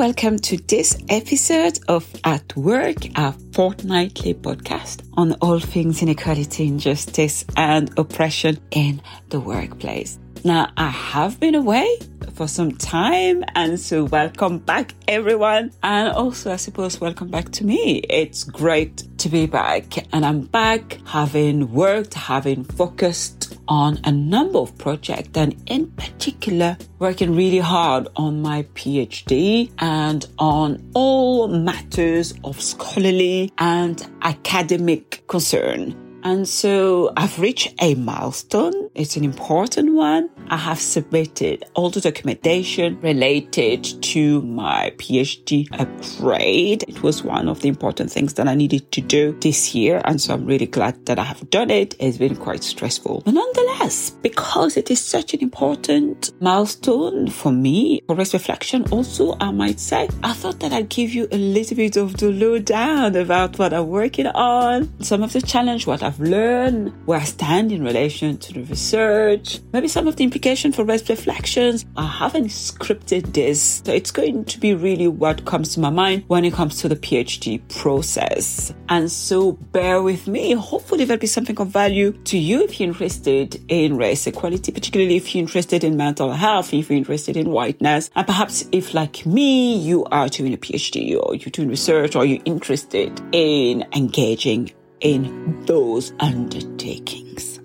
welcome to this episode of At Work, our fortnightly podcast on all things inequality, injustice, and oppression in the workplace. Now, I have been away for some time, and so welcome back, everyone. And also, I suppose, welcome back to me. It's great to be back, and I'm back having worked, having focused on a number of projects, and in particular, working really hard on my PhD and on all matters of scholarly and academic concern. And so I've reached a milestone. It's an important one. I have submitted all the documentation related to my PhD upgrade. It was one of the important things that I needed to do this year. And so I'm really glad that I have done it. It's been quite stressful. But nonetheless, because it is such an important milestone for me, for reflection also, I might say, I thought that I'd give you a little bit of the lowdown about what I'm working on, some of the challenge, what I've learned, where I stand in relation to the research, maybe some of the implication for reflections. I haven't scripted this, so it's going to be really what comes to my mind when it comes to the PhD process. And so bear with me. Hopefully there'll be something of value to you if you're interested in race equality, particularly if you're interested in mental health, if you're interested in whiteness, and perhaps if like me, you are doing a PhD or you're doing research or you're interested in engaging in those undertakings.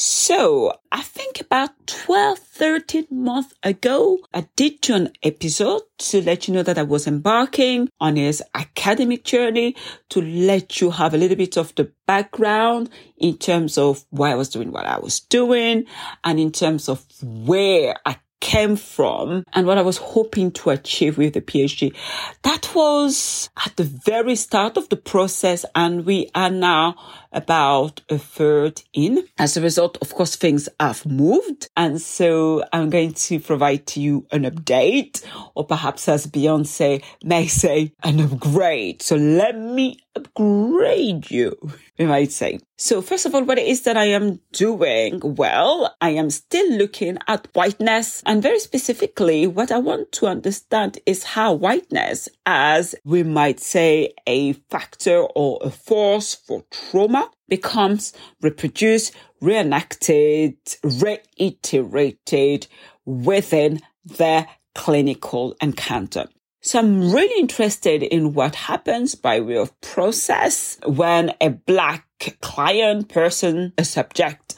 So, I think about 12, 13 months ago, I did do an episode to let you know that I was embarking on his academic journey to let you have a little bit of the background in terms of why I was doing what I was doing and in terms of where I came from and what I was hoping to achieve with the PhD. That was at the very start of the process and we are now about a third in. As a result, of course, things have moved. And so I'm going to provide to you an update or perhaps as Beyonce may say, an upgrade. So let me upgrade you, we might say. So first of all, what it is that I am doing? Well, I am still looking at whiteness and very specifically what I want to understand is how whiteness as we might say a factor or a force for trauma becomes reproduced, reenacted, reiterated within the clinical encounter. So I'm really interested in what happens by way of process when a black client, person, a subject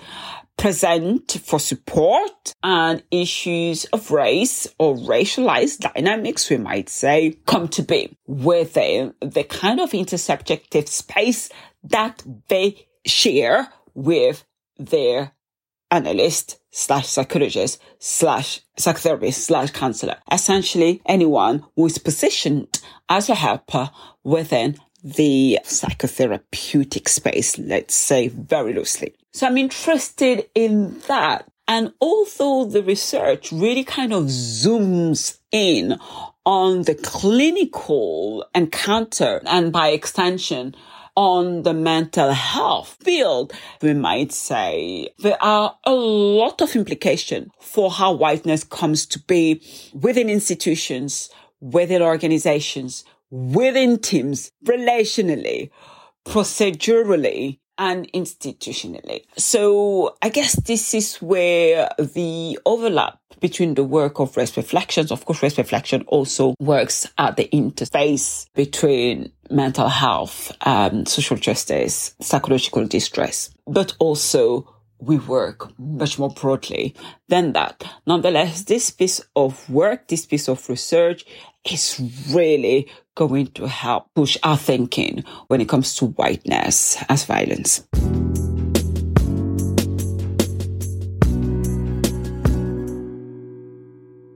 present for support and issues of race or racialized dynamics, we might say, come to be within the kind of intersubjective space that they share with their analyst slash psychologist slash psychotherapist slash counselor. Essentially anyone who is positioned as a helper within the psychotherapeutic space, let's say very loosely. So I'm interested in that. And although the research really kind of zooms in on the clinical encounter and by extension, on the mental health field, we might say there are a lot of implications for how whiteness comes to be within institutions, within organizations, within teams, relationally, procedurally, and institutionally. So I guess this is where the overlap between the work of Race Reflections, of course, Race Reflection also works at the interface between mental health, um, social justice, psychological distress, but also we work much more broadly than that. Nonetheless, this piece of work, this piece of research is really going to help push our thinking when it comes to whiteness as violence.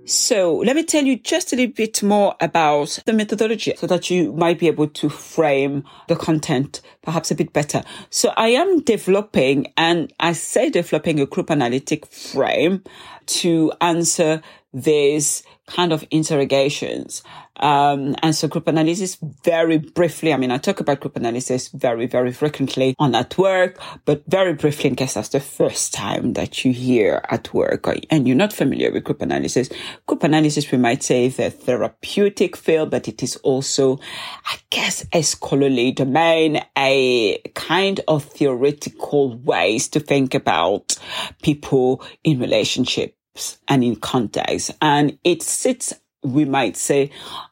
So let me tell you just a little bit more about the methodology so that you might be able to frame the content perhaps a bit better. So I am developing and I say developing a group analytic frame to answer these kind of interrogations. Um, and so group analysis very briefly, I mean, I talk about group analysis very, very frequently on at work, but very briefly in case that's the first time that you hear at work or, and you're not familiar with group analysis. Group analysis, we might say the therapeutic field, but it is also, I guess, a scholarly domain, a kind of theoretical ways to think about people in relationship and in context. And it sits, we might say,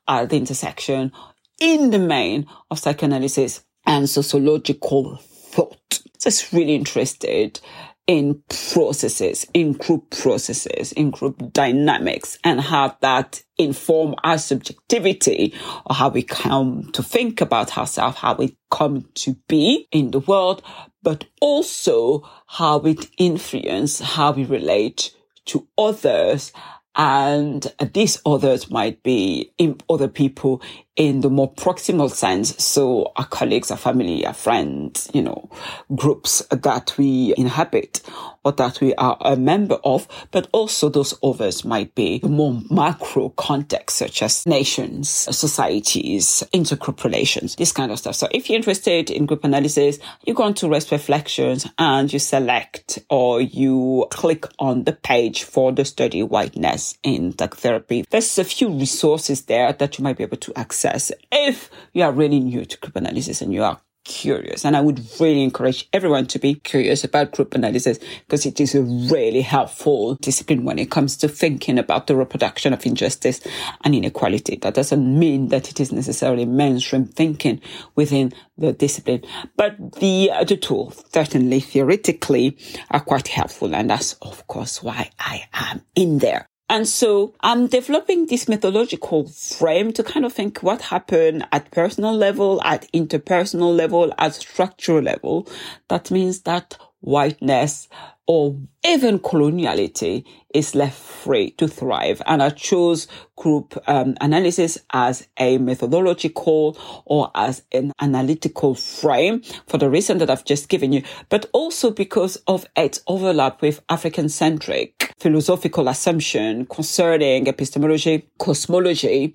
at the intersection in the main of psychoanalysis and sociological thought. It's really interested in processes, in group processes, in group dynamics and how that inform our subjectivity or how we come to think about ourselves, how we come to be in the world, but also how it influence how we relate to others and these others might be other people in the more proximal sense. So our colleagues, our family, our friends, you know, groups that we inhabit or that we are a member of, but also those others might be the more macro context, such as nations, societies, intergroup relations, this kind of stuff. So if you're interested in group analysis, you go on to Race Reflections and you select or you click on the page for the study whiteness in tech therapy. There's a few resources there that you might be able to access if you are really new to group analysis and you are curious. And I would really encourage everyone to be curious about group analysis because it is a really helpful discipline when it comes to thinking about the reproduction of injustice and inequality. That doesn't mean that it is necessarily mainstream thinking within the discipline, but the, uh, the tools certainly theoretically are quite helpful. And that's of course why I am in there. And so I'm developing this methodological frame to kind of think what happened at personal level, at interpersonal level, at structural level. That means that whiteness or even coloniality is left free to thrive. And I chose group um, analysis as a methodological or as an analytical frame for the reason that I've just given you, but also because of its overlap with African centric philosophical assumption concerning epistemology, cosmology,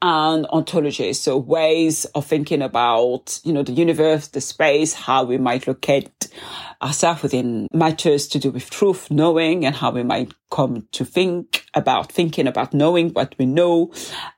and ontology. So ways of thinking about, you know, the universe, the space, how we might locate ourselves within matters to do with truth, knowing, and how we might come to think about thinking about knowing what we know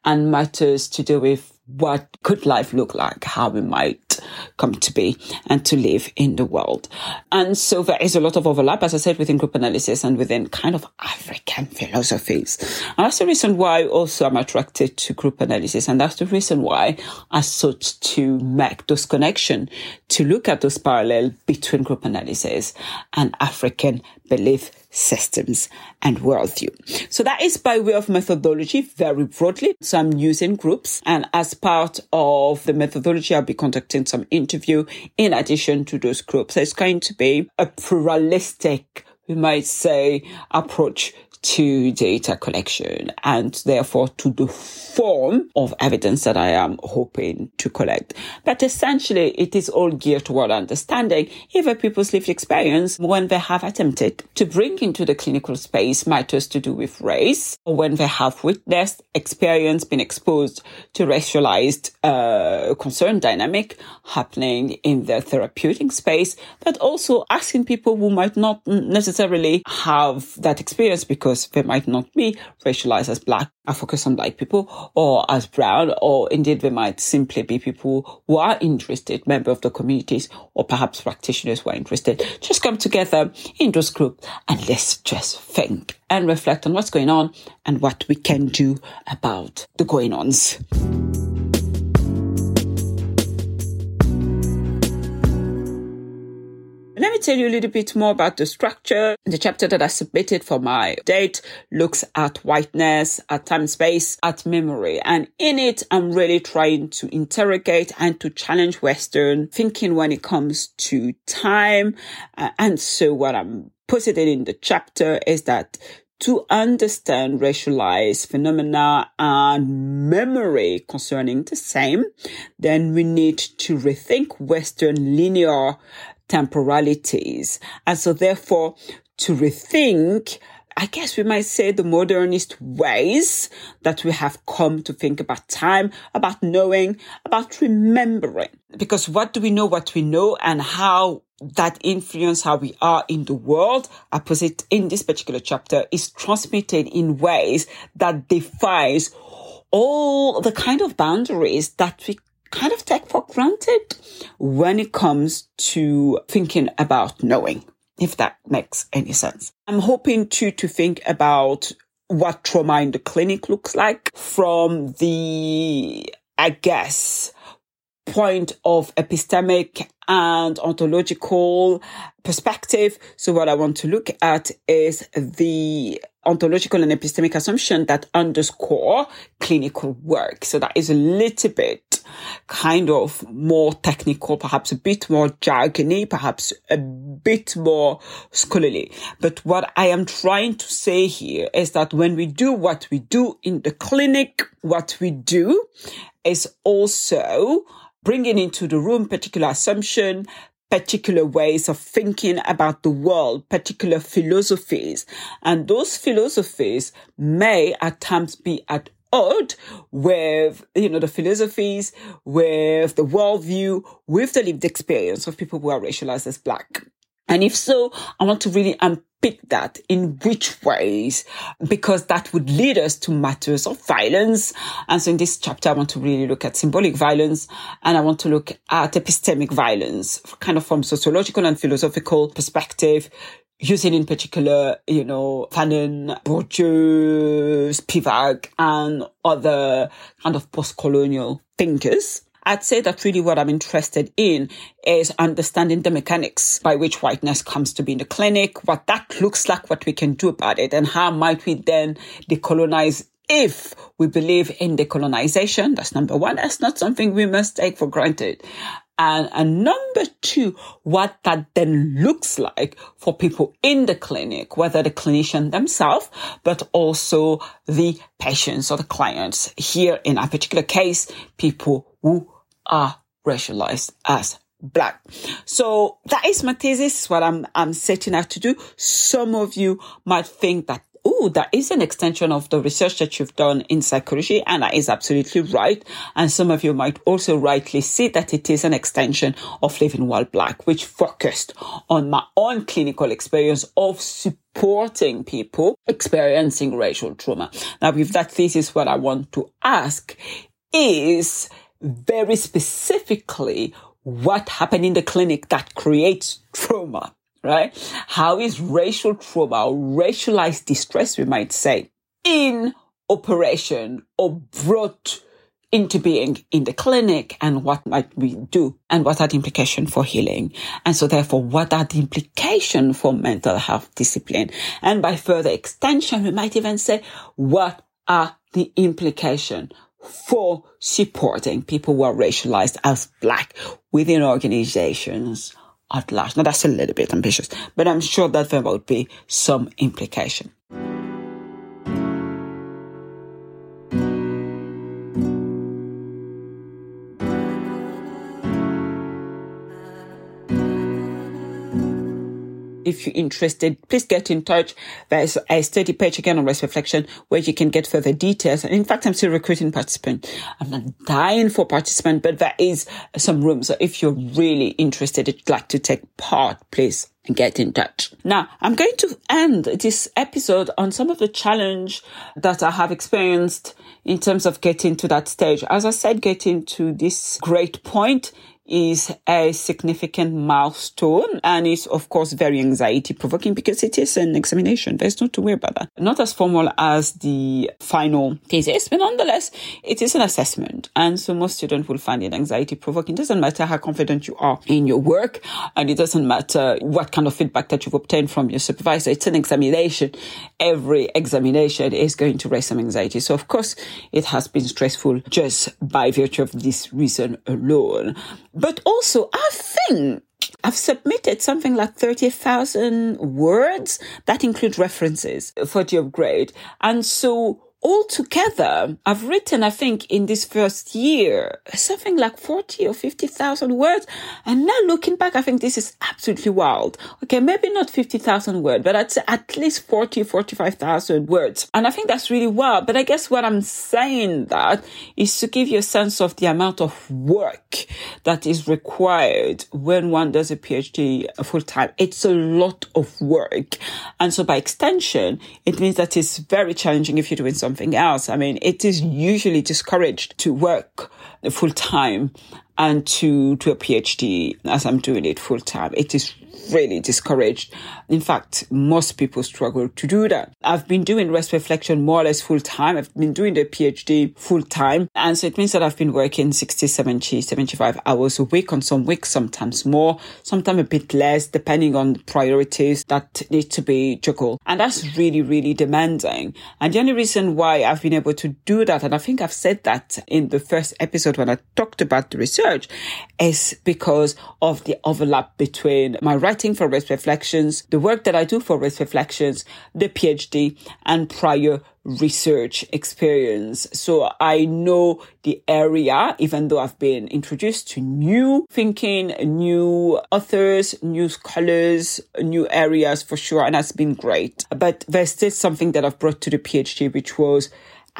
and matters to do with what could life look like, how we might come to be and to live in the world. And so there is a lot of overlap, as I said, within group analysis and within kind of African philosophies. And that's the reason why also I'm attracted to group analysis. And that's the reason why I sought to make those connections, to look at those parallels between group analysis and African belief systems and worldview. So that is by way of methodology very broadly. So I'm using groups and as part of the methodology, I'll be conducting some interview in addition to those groups. So it's going to be a pluralistic we might say approach to data collection and therefore to the form of evidence that I am hoping to collect. But essentially, it is all geared toward understanding either people's lived experience when they have attempted to bring into the clinical space matters to do with race, or when they have witnessed, experienced, been exposed to racialized uh, concern dynamic happening in the therapeutic space, but also asking people who might not necessarily have that experience because because they might not be racialized as black. Focus on black people or as brown, or indeed they might simply be people who are interested, member of the communities, or perhaps practitioners who are interested. Just come together in those groups and let's just think and reflect on what's going on and what we can do about the going ons. Let me tell you a little bit more about the structure. The chapter that I submitted for my date looks at whiteness, at time space, at memory. And in it, I'm really trying to interrogate and to challenge Western thinking when it comes to time. Uh, and so what I'm positing in the chapter is that to understand racialized phenomena and memory concerning the same, then we need to rethink Western linear temporalities. And so therefore, to rethink I guess we might say the modernist ways that we have come to think about time, about knowing, about remembering. Because what do we know what we know and how that influence how we are in the world, opposite in this particular chapter, is transmitted in ways that defies all the kind of boundaries that we kind of take for granted when it comes to thinking about knowing, if that makes any sense. I'm hoping to, to think about what trauma in the clinic looks like from the, I guess, point of epistemic and ontological perspective. So what I want to look at is the ontological and epistemic assumption that underscore clinical work. So that is a little bit kind of more technical, perhaps a bit more jargony, perhaps a bit more scholarly. But what I am trying to say here is that when we do what we do in the clinic, what we do is also bringing into the room particular assumption, particular ways of thinking about the world, particular philosophies. And those philosophies may at times be at odd with, you know, the philosophies, with the worldview, with the lived experience of people who are racialized as black. And if so, I want to really unpick that in which ways, because that would lead us to matters of violence. And so in this chapter, I want to really look at symbolic violence and I want to look at epistemic violence, kind of from sociological and philosophical perspective, using in particular, you know, Fanon, Bourdieu, Spivak, and other kind of post-colonial thinkers. I'd say that really what I'm interested in is understanding the mechanics by which whiteness comes to be in the clinic, what that looks like, what we can do about it, and how might we then decolonize if we believe in decolonization. That's number one. That's not something we must take for granted. And, and number two, what that then looks like for people in the clinic, whether the clinician themselves, but also the patients or the clients. Here in a particular case, people who are racialized as black. So that is my thesis, what I'm, I'm setting out to do. Some of you might think that oh, that is an extension of the research that you've done in psychology. And that is absolutely right. And some of you might also rightly see that it is an extension of Living While Black, which focused on my own clinical experience of supporting people experiencing racial trauma. Now, with that thesis, what I want to ask is, very specifically what happened in the clinic that creates trauma, right? How is racial trauma or racialized distress, we might say, in operation or brought into being in the clinic and what might we do and what are the implications for healing. And so therefore, what are the implications for mental health discipline? And by further extension, we might even say, what are the implications for supporting people who are racialized as black within organizations at large. Now that's a little bit ambitious, but I'm sure that there will be some implication. If you're interested, please get in touch. There's a study page again on race reflection where you can get further details. And in fact, I'm still recruiting participants. I'm not dying for participants, but there is some room. So if you're really interested, if you'd like to take part, please get in touch. Now, I'm going to end this episode on some of the challenge that I have experienced in terms of getting to that stage. As I said, getting to this great point is a significant milestone and is of course very anxiety provoking because it is an examination. There's no to worry about that. Not as formal as the final thesis, but nonetheless, it is an assessment. And so most students will find it anxiety provoking. It doesn't matter how confident you are in your work and it doesn't matter what kind of feedback that you've obtained from your supervisor. It's an examination. Every examination is going to raise some anxiety. So of course, it has been stressful just by virtue of this reason alone. But also, I think I've submitted something like 30,000 words that include references for the upgrade. And so altogether, I've written, I think, in this first year, something like 40 or 50,000 words. And now looking back, I think this is absolutely wild. Okay, maybe not 50,000 words, but I'd at least 40, 45,000 words. And I think that's really wild. But I guess what I'm saying that is to give you a sense of the amount of work that is required when one does a PhD full time. It's a lot of work. And so by extension, it means that it's very challenging if you're doing something else. I mean, it is usually discouraged to work full time and to do a PhD as I'm doing it full time. It is really discouraged. In fact, most people struggle to do that. I've been doing Race Reflection more or less full time. I've been doing the PhD full time. And so it means that I've been working 60, 70, 75 hours a week on some weeks, sometimes more, sometimes a bit less, depending on priorities that need to be juggled. And that's really, really demanding. And the only reason why I've been able to do that, and I think I've said that in the first episode when I talked about the research, is because of the overlap between my writing for Race Reflections, the work that I do for Race Reflections, the PhD, and prior research experience. So I know the area, even though I've been introduced to new thinking, new authors, new scholars, new areas for sure. And that's been great. But there's still something that I've brought to the PhD, which was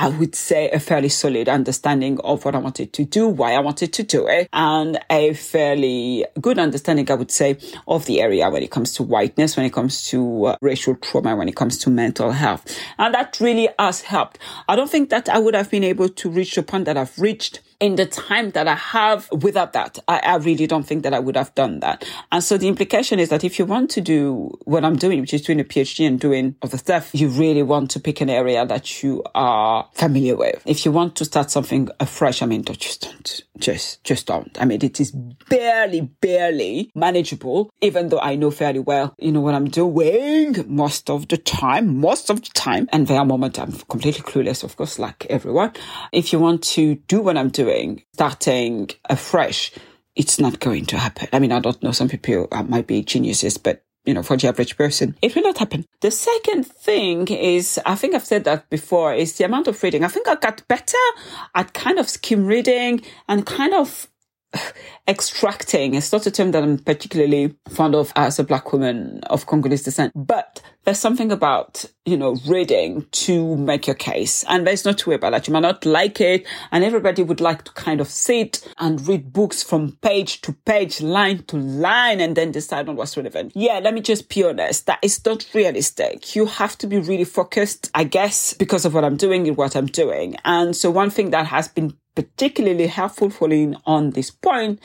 I would say a fairly solid understanding of what I wanted to do, why I wanted to do it, and a fairly good understanding, I would say, of the area when it comes to whiteness, when it comes to uh, racial trauma, when it comes to mental health. And that really has helped. I don't think that I would have been able to reach the point that I've reached in the time that I have without that. I, I, really don't think that I would have done that. And so the implication is that if you want to do what I'm doing, which is doing a PhD and doing other stuff, you really want to pick an area that you are familiar with. If you want to start something afresh, I mean, just don't, just, just don't. I mean, it is barely, barely manageable, even though I know fairly well, you know, what I'm doing most of the time, most of the time. And there are moments I'm completely clueless, of course, like everyone. If you want to do what I'm doing, doing, starting afresh, it's not going to happen. I mean, I don't know. Some people uh, might be geniuses, but you know, for the average person, it will not happen. The second thing is, I think I've said that before, is the amount of reading. I think I got better at kind of skim reading and kind of extracting. It's not a term that I'm particularly fond of as a black woman of Congolese descent, but there's something about, you know, reading to make your case. And there's no two way about that. You might not like it. And everybody would like to kind of sit and read books from page to page, line to line, and then decide on what's relevant. Yeah, let me just be honest. That is not realistic. You have to be really focused, I guess, because of what I'm doing and what I'm doing. And so one thing that has been particularly helpful following on this point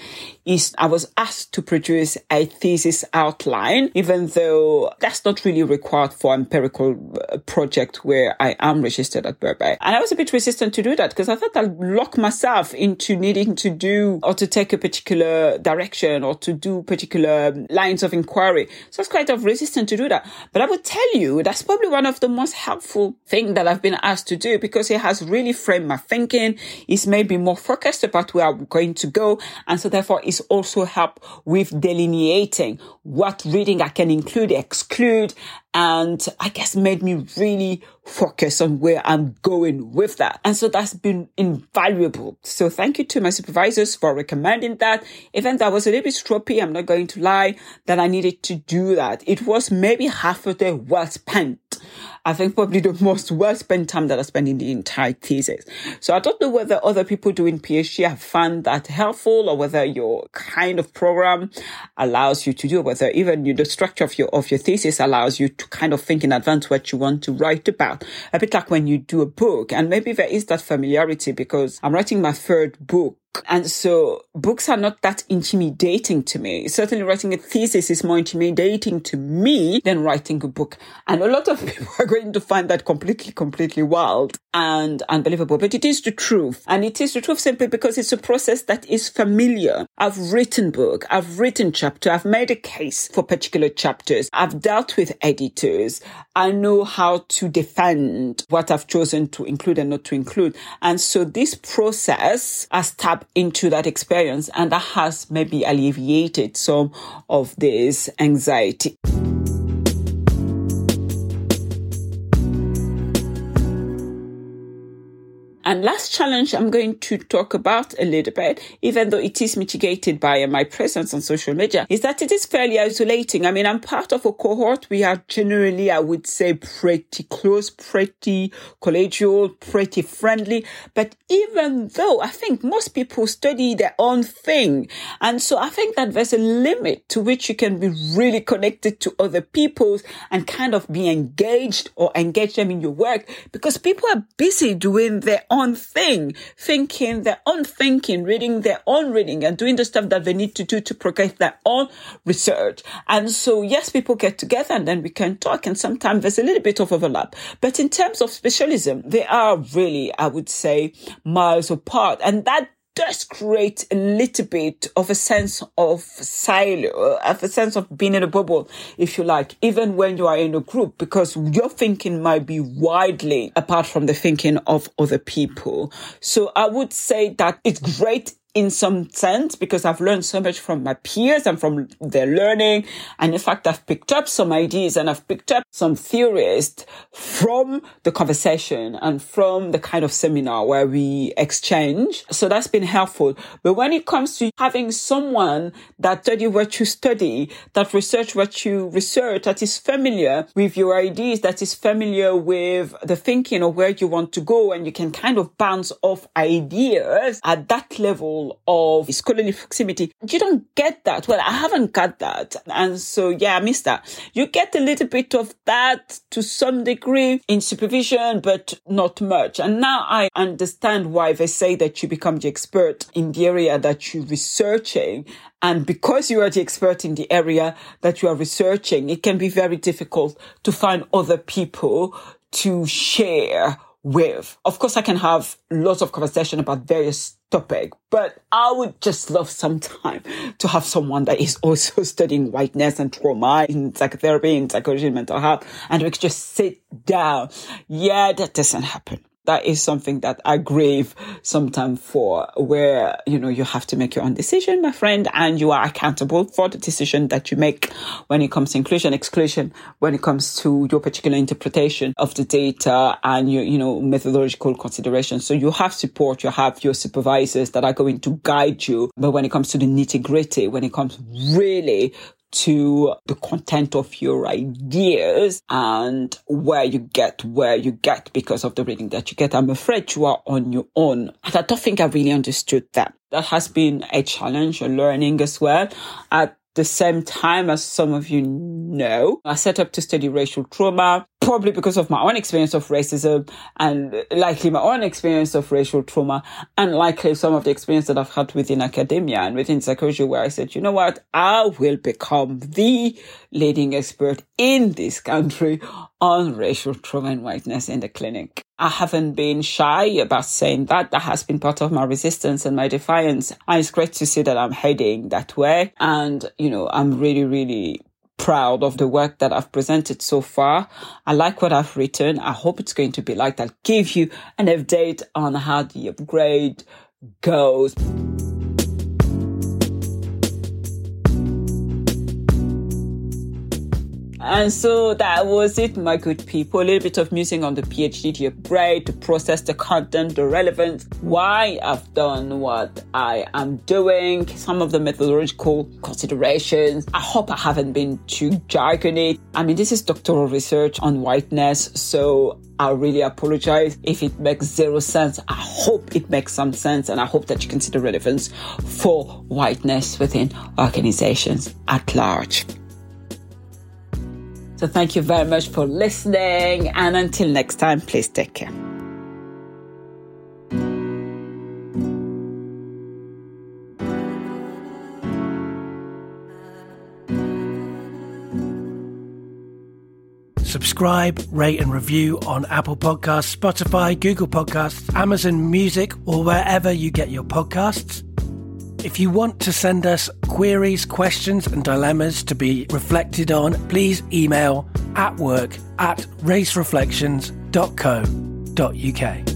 is I was asked to produce a thesis outline, even though that's not really required for an empirical uh, project where I am registered at Birkbeck. And I was a bit resistant to do that because I thought I'd lock myself into needing to do or to take a particular direction or to do particular lines of inquiry. So I was quite of resistant to do that. But I would tell you that's probably one of the most helpful things that I've been asked to do because it has really framed my thinking. It's made be more focused about where I'm going to go. And so therefore it's also help with delineating what reading I can include, exclude, and I guess made me really focus on where I'm going with that. And so that's been invaluable. So thank you to my supervisors for recommending that. Even though I was a little bit stroppy, I'm not going to lie that I needed to do that. It was maybe half of the well spent. I think probably the most well spent time that I spent in the entire thesis. So I don't know whether other people doing PhD have found that helpful or whether your kind of program allows you to do, whether even you, the structure of your, of your thesis allows you to kind of think in advance what you want to write about. A bit like when you do a book and maybe there is that familiarity because I'm writing my third book and so books are not that intimidating to me. Certainly writing a thesis is more intimidating to me than writing a book. And a lot of people are going to find that completely, completely wild and unbelievable. But it is the truth. And it is the truth simply because it's a process that is familiar. I've written book. I've written chapter. I've made a case for particular chapters. I've dealt with editors. I know how to defend what I've chosen to include and not to include. And so this process has into that experience and that has maybe alleviated some of this anxiety. And last challenge I'm going to talk about a little bit, even though it is mitigated by my presence on social media, is that it is fairly isolating. I mean, I'm part of a cohort. We are generally, I would say, pretty close, pretty collegial, pretty friendly. But even though I think most people study their own thing. And so I think that there's a limit to which you can be really connected to other people and kind of be engaged or engage them in your work because people are busy doing their own thing, thinking their own thinking, reading their own reading and doing the stuff that they need to do to progress their own research. And so yes, people get together and then we can talk and sometimes there's a little bit of overlap. But in terms of specialism, they are really, I would say, miles apart. And that does create a little bit of a sense of silo, of a sense of being in a bubble, if you like, even when you are in a group, because your thinking might be widely apart from the thinking of other people. So I would say that it's great in some sense because I've learned so much from my peers and from their learning. And in fact, I've picked up some ideas and I've picked up some theories from the conversation and from the kind of seminar where we exchange. So that's been helpful. But when it comes to having someone that study what you study, that research what you research, that is familiar with your ideas, that is familiar with the thinking of where you want to go and you can kind of bounce off ideas at that level level of scholarly proximity. You don't get that. Well, I haven't got that. And so, yeah, I that. You get a little bit of that to some degree in supervision, but not much. And now I understand why they say that you become the expert in the area that you're researching. And because you are the expert in the area that you are researching, it can be very difficult to find other people to share with. Of course, I can have lots of conversation about various topic, but I would just love some time to have someone that is also studying whiteness and trauma in psychotherapy, in psychology, and mental health, and we could just sit down. Yeah, that doesn't happen that is something that I grieve sometimes for where, you know, you have to make your own decision, my friend, and you are accountable for the decision that you make when it comes to inclusion, exclusion, when it comes to your particular interpretation of the data and your, you know, methodological considerations. So you have support, you have your supervisors that are going to guide you. But when it comes to the nitty gritty, when it comes really to the content of your ideas and where you get where you get because of the reading that you get. I'm afraid you are on your own. And I don't think I really understood that. That has been a challenge, a learning as well. The same time as some of you know, I set up to study racial trauma probably because of my own experience of racism and likely my own experience of racial trauma and likely some of the experience that I've had within academia and within psychology where I said, you know what? I will become the leading expert in this country on racial trauma and whiteness in the clinic. I haven't been shy about saying that. That has been part of my resistance and my defiance. And it's great to see that I'm heading that way. And, you know, I'm really, really proud of the work that I've presented so far. I like what I've written. I hope it's going to be like that. Give you an update on how the upgrade goes. And so that was it, my good people. A little bit of musing on the PhD to upgrade, to process the content, the relevance, why I've done what I am doing, some of the methodological considerations. I hope I haven't been too jargony. I mean, this is doctoral research on whiteness, so I really apologize if it makes zero sense. I hope it makes some sense and I hope that you can see the relevance for whiteness within organizations at large. So thank you very much for listening. And until next time, please take care. Subscribe, rate, and review on Apple Podcasts, Spotify, Google Podcasts, Amazon Music, or wherever you get your podcasts. If you want to send us queries, questions, and dilemmas to be reflected on, please email at work at racereflections.co.uk.